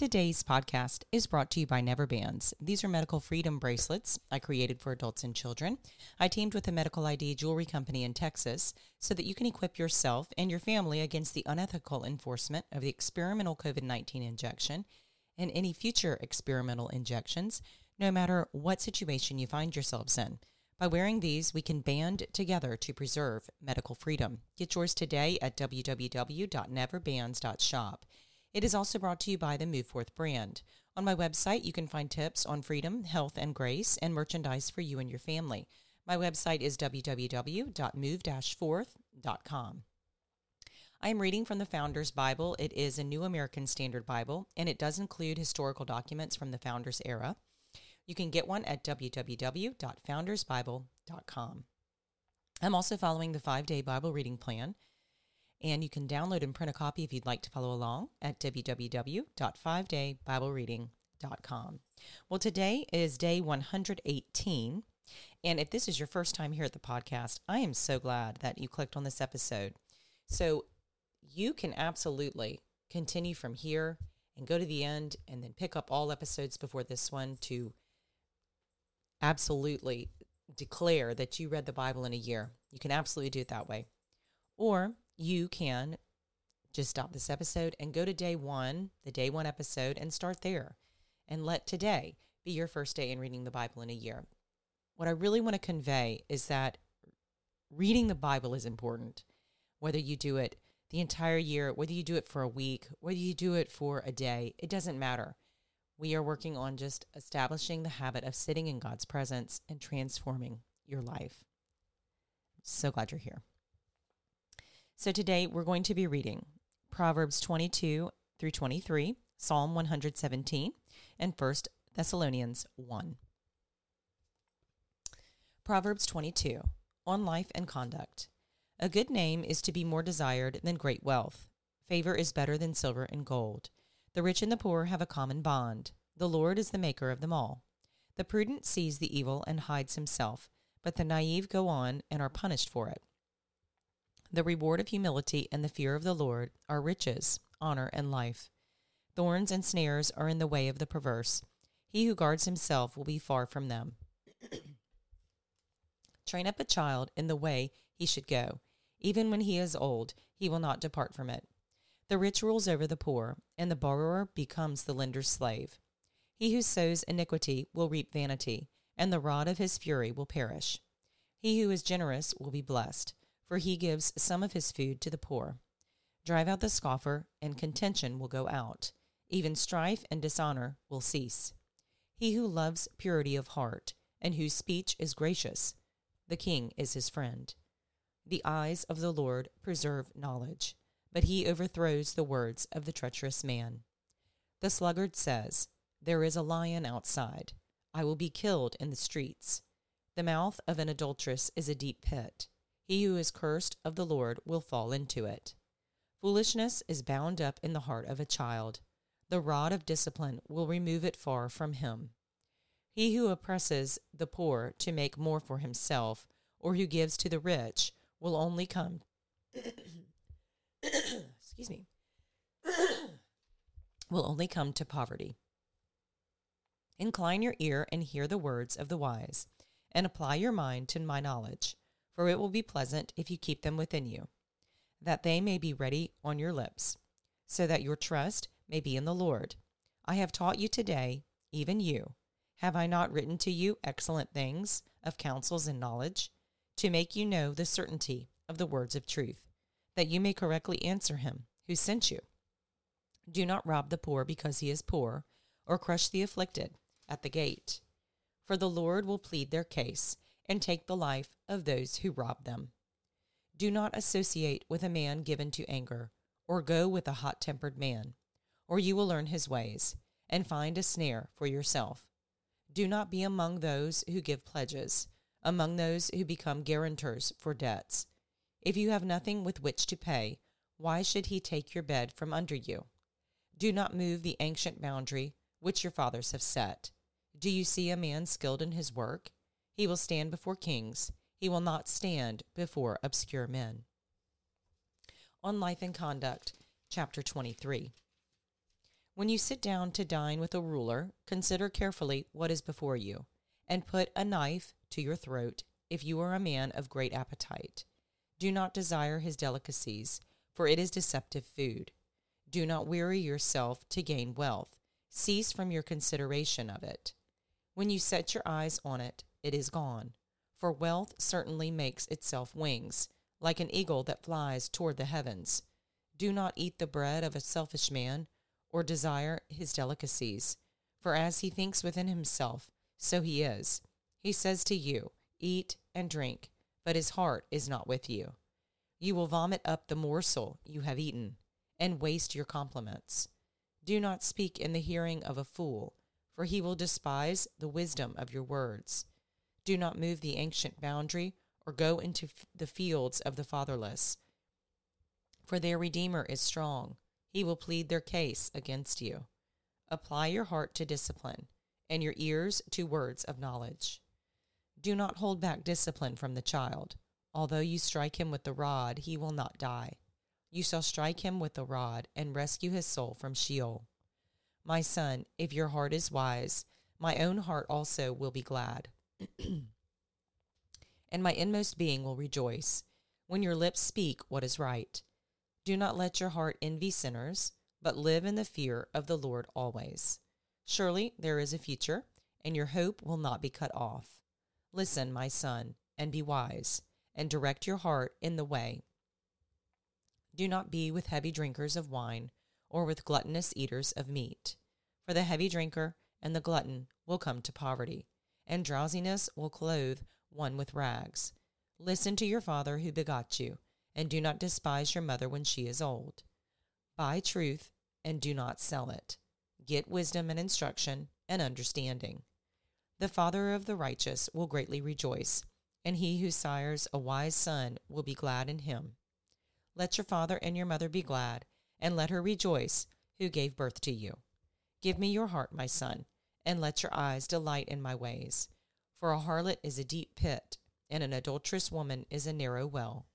Today's podcast is brought to you by Never Bands. These are medical freedom bracelets I created for adults and children. I teamed with a medical ID jewelry company in Texas so that you can equip yourself and your family against the unethical enforcement of the experimental COVID 19 injection and any future experimental injections, no matter what situation you find yourselves in. By wearing these, we can band together to preserve medical freedom. Get yours today at www.neverbands.shop. It is also brought to you by the Move Forth brand. On my website, you can find tips on freedom, health, and grace, and merchandise for you and your family. My website is www.move-forth.com. I am reading from the Founders Bible. It is a New American Standard Bible, and it does include historical documents from the Founders era. You can get one at www.foundersbible.com. I'm also following the five day Bible reading plan and you can download and print a copy if you'd like to follow along at www.5daybiblereading.com. Well, today is day 118. And if this is your first time here at the podcast, I am so glad that you clicked on this episode. So you can absolutely continue from here and go to the end and then pick up all episodes before this one to absolutely declare that you read the Bible in a year. You can absolutely do it that way. Or you can just stop this episode and go to day one, the day one episode, and start there. And let today be your first day in reading the Bible in a year. What I really want to convey is that reading the Bible is important, whether you do it the entire year, whether you do it for a week, whether you do it for a day, it doesn't matter. We are working on just establishing the habit of sitting in God's presence and transforming your life. So glad you're here. So today we're going to be reading Proverbs 22 through 23, Psalm 117, and 1 Thessalonians 1. Proverbs 22 On Life and Conduct. A good name is to be more desired than great wealth. Favor is better than silver and gold. The rich and the poor have a common bond. The Lord is the maker of them all. The prudent sees the evil and hides himself, but the naive go on and are punished for it. The reward of humility and the fear of the Lord are riches, honor, and life. Thorns and snares are in the way of the perverse. He who guards himself will be far from them. Train up a child in the way he should go. Even when he is old, he will not depart from it. The rich rules over the poor, and the borrower becomes the lender's slave. He who sows iniquity will reap vanity, and the rod of his fury will perish. He who is generous will be blessed for he gives some of his food to the poor. Drive out the scoffer, and contention will go out. Even strife and dishonor will cease. He who loves purity of heart, and whose speech is gracious, the king is his friend. The eyes of the Lord preserve knowledge, but he overthrows the words of the treacherous man. The sluggard says, There is a lion outside. I will be killed in the streets. The mouth of an adulteress is a deep pit. He who is cursed of the Lord will fall into it. Foolishness is bound up in the heart of a child. The rod of discipline will remove it far from him. He who oppresses the poor to make more for himself, or who gives to the rich, will only come. excuse me. will only come to poverty. Incline your ear and hear the words of the wise, and apply your mind to my knowledge for it will be pleasant if you keep them within you, that they may be ready on your lips, so that your trust may be in the Lord. I have taught you today, even you. Have I not written to you excellent things of counsels and knowledge, to make you know the certainty of the words of truth, that you may correctly answer him who sent you? Do not rob the poor because he is poor, or crush the afflicted at the gate. For the Lord will plead their case and take the life of those who rob them. Do not associate with a man given to anger, or go with a hot tempered man, or you will learn his ways, and find a snare for yourself. Do not be among those who give pledges, among those who become guarantors for debts. If you have nothing with which to pay, Why should he take your bed from under you? Do not move the ancient boundary which your fathers have set. Do you see a man skilled in his work? He will stand before kings, he will not stand before obscure men. On Life and Conduct, chapter 23. When you sit down to dine with a ruler, consider carefully what is before you, and put a knife to your throat if you are a man of great appetite. Do not desire his delicacies, for it is deceptive food. Do not weary yourself to gain wealth. Cease from your consideration of it. When you set your eyes on it, it is gone. For wealth certainly makes itself wings, like an eagle that flies toward the heavens. Do not eat the bread of a selfish man, or desire his delicacies. For as he thinks within himself, so he is. He says to you, Eat and drink, but his heart is not with you. You will vomit up the morsel you have eaten, and waste your compliments. Do not speak in the hearing of a fool, for he will despise the wisdom of your words. Do not move the ancient boundary, or go into f- the fields of the fatherless, for their Redeemer is strong he will plead their case against you. Apply your heart to discipline, and your ears to words of knowledge. Do not hold back discipline from the child. Although you strike him with the rod, he will not die. You shall strike him with the rod and rescue his soul from Sheol. My son, if your heart is wise, my own heart also will be glad. and my inmost being will rejoice when your lips speak what is right. Do not let your heart envy sinners, but live in the fear of the Lord always. Surely there is a future, and your hope will not be cut off. Listen, my son, and be wise, and direct your heart in the way. Do not be with heavy drinkers of wine, or with gluttonous eaters of meat. For the heavy drinker and the glutton will come to poverty, and drowsiness will clothe one with rags. Listen to your father who begot you and do not despise your mother when she is old. Buy truth and do not sell it. Get wisdom and instruction and understanding. The father of the righteous will greatly rejoice, and he who sires a wise son will be glad in him. Let your father and your mother be glad, and let her rejoice who gave birth to you. Give me your heart, my son, and let your eyes delight in my ways. For a harlot is a deep pit, and an adulterous woman is a narrow well.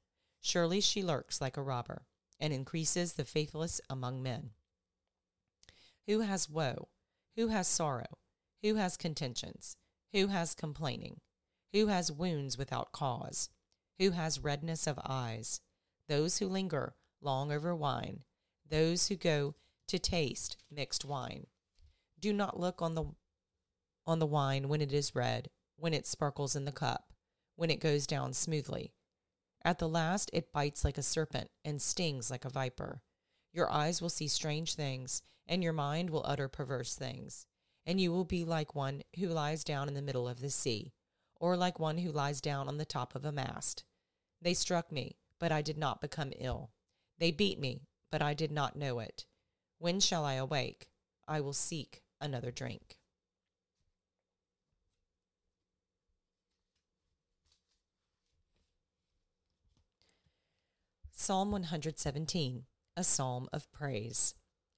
Surely she lurks like a robber, and increases the faithless among men. Who has woe? Who has sorrow? Who has contentions? Who has complaining? Who has wounds without cause? Who has redness of eyes? Those who linger long over wine, those who go to taste mixed wine. Do not look on the on the wine when it is red, when it sparkles in the cup, when it goes down smoothly, at the last, it bites like a serpent and stings like a viper. Your eyes will see strange things, and your mind will utter perverse things. And you will be like one who lies down in the middle of the sea, or like one who lies down on the top of a mast. They struck me, but I did not become ill. They beat me, but I did not know it. When shall I awake? I will seek another drink. Psalm 117, a psalm of praise.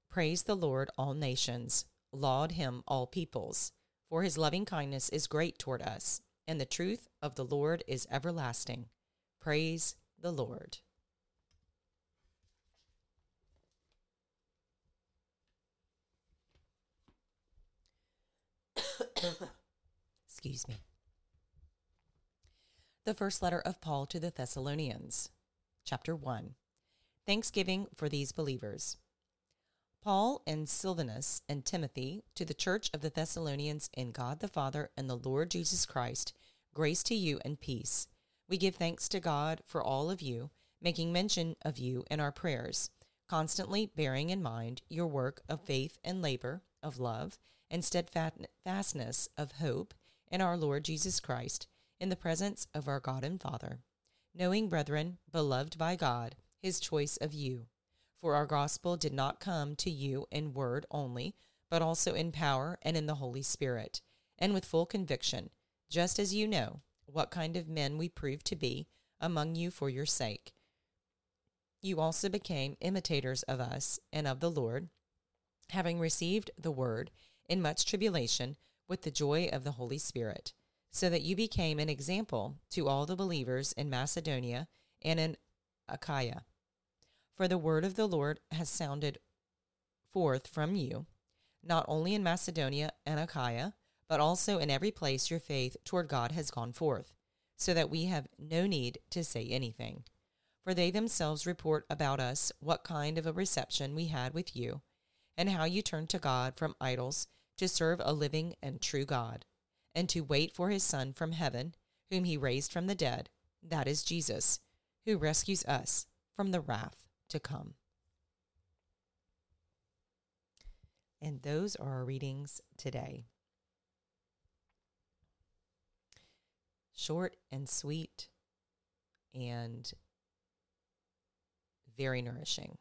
Praise the Lord, all nations. Laud him, all peoples. For his loving kindness is great toward us, and the truth of the Lord is everlasting. Praise the Lord. Excuse me. The first letter of Paul to the Thessalonians chapter 1. Thanksgiving for these believers. Paul and Silvanus and Timothy to the church of the Thessalonians in God the Father and the Lord Jesus Christ, grace to you and peace. We give thanks to God for all of you, making mention of you in our prayers, constantly bearing in mind your work of faith and labor, of love, and steadfastness of hope in our Lord Jesus Christ, in the presence of our God and Father knowing, brethren, beloved by God, his choice of you. For our gospel did not come to you in word only, but also in power and in the Holy Spirit, and with full conviction, just as you know what kind of men we proved to be among you for your sake. you also became imitators of us and of the Lord, having received the word in much tribulation with the joy of the Holy Spirit, so that you became an example to all the believers in Macedonia and in Achaia. For the word of the Lord has sounded forth from you, not only in Macedonia and Achaia, but also in every place your faith toward God has gone forth, so that we have no need to say anything. For they themselves report about us what kind of a reception we had with you, and how you turned to God from idols to serve a living and true God, and to wait for his Son from heaven, whom he raised from the dead, that is Jesus, who rescues us from the wrath to come. And those are our readings today. Short and sweet and very nourishing.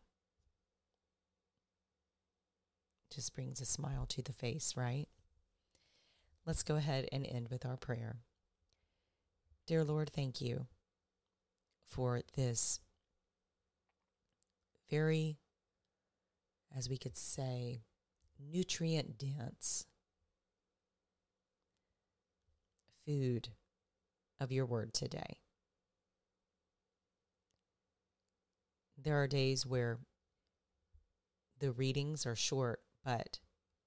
Just brings a smile to the face, right? Let's go ahead and end with our prayer. Dear Lord, thank you for this very, as we could say, nutrient dense food of your word today. There are days where the readings are short, but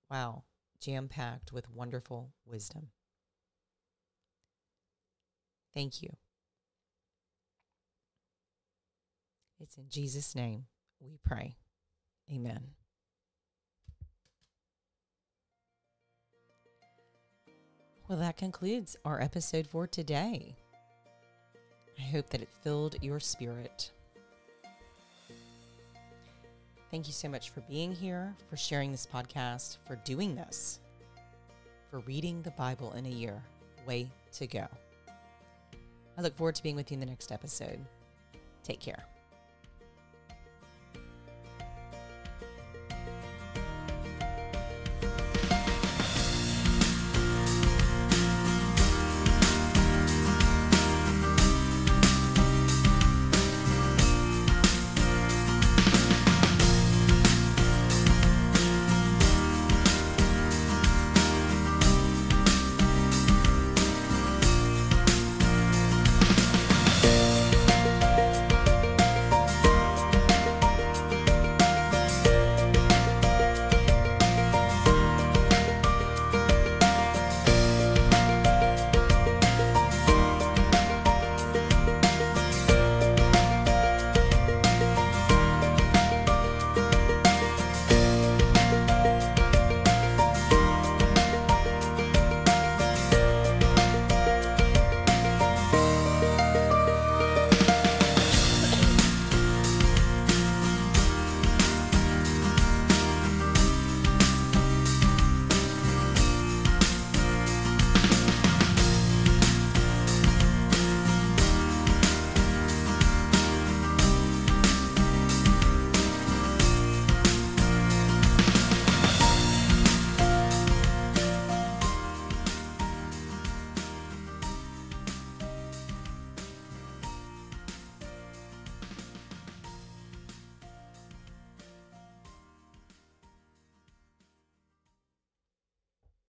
wow, jam packed with wonderful wisdom. Thank you. It's in Jesus' name we pray. Amen. Well, that concludes our episode for today. I hope that it filled your spirit. Thank you so much for being here, for sharing this podcast, for doing this, for reading the Bible in a year. Way to go. I look forward to being with you in the next episode. Take care.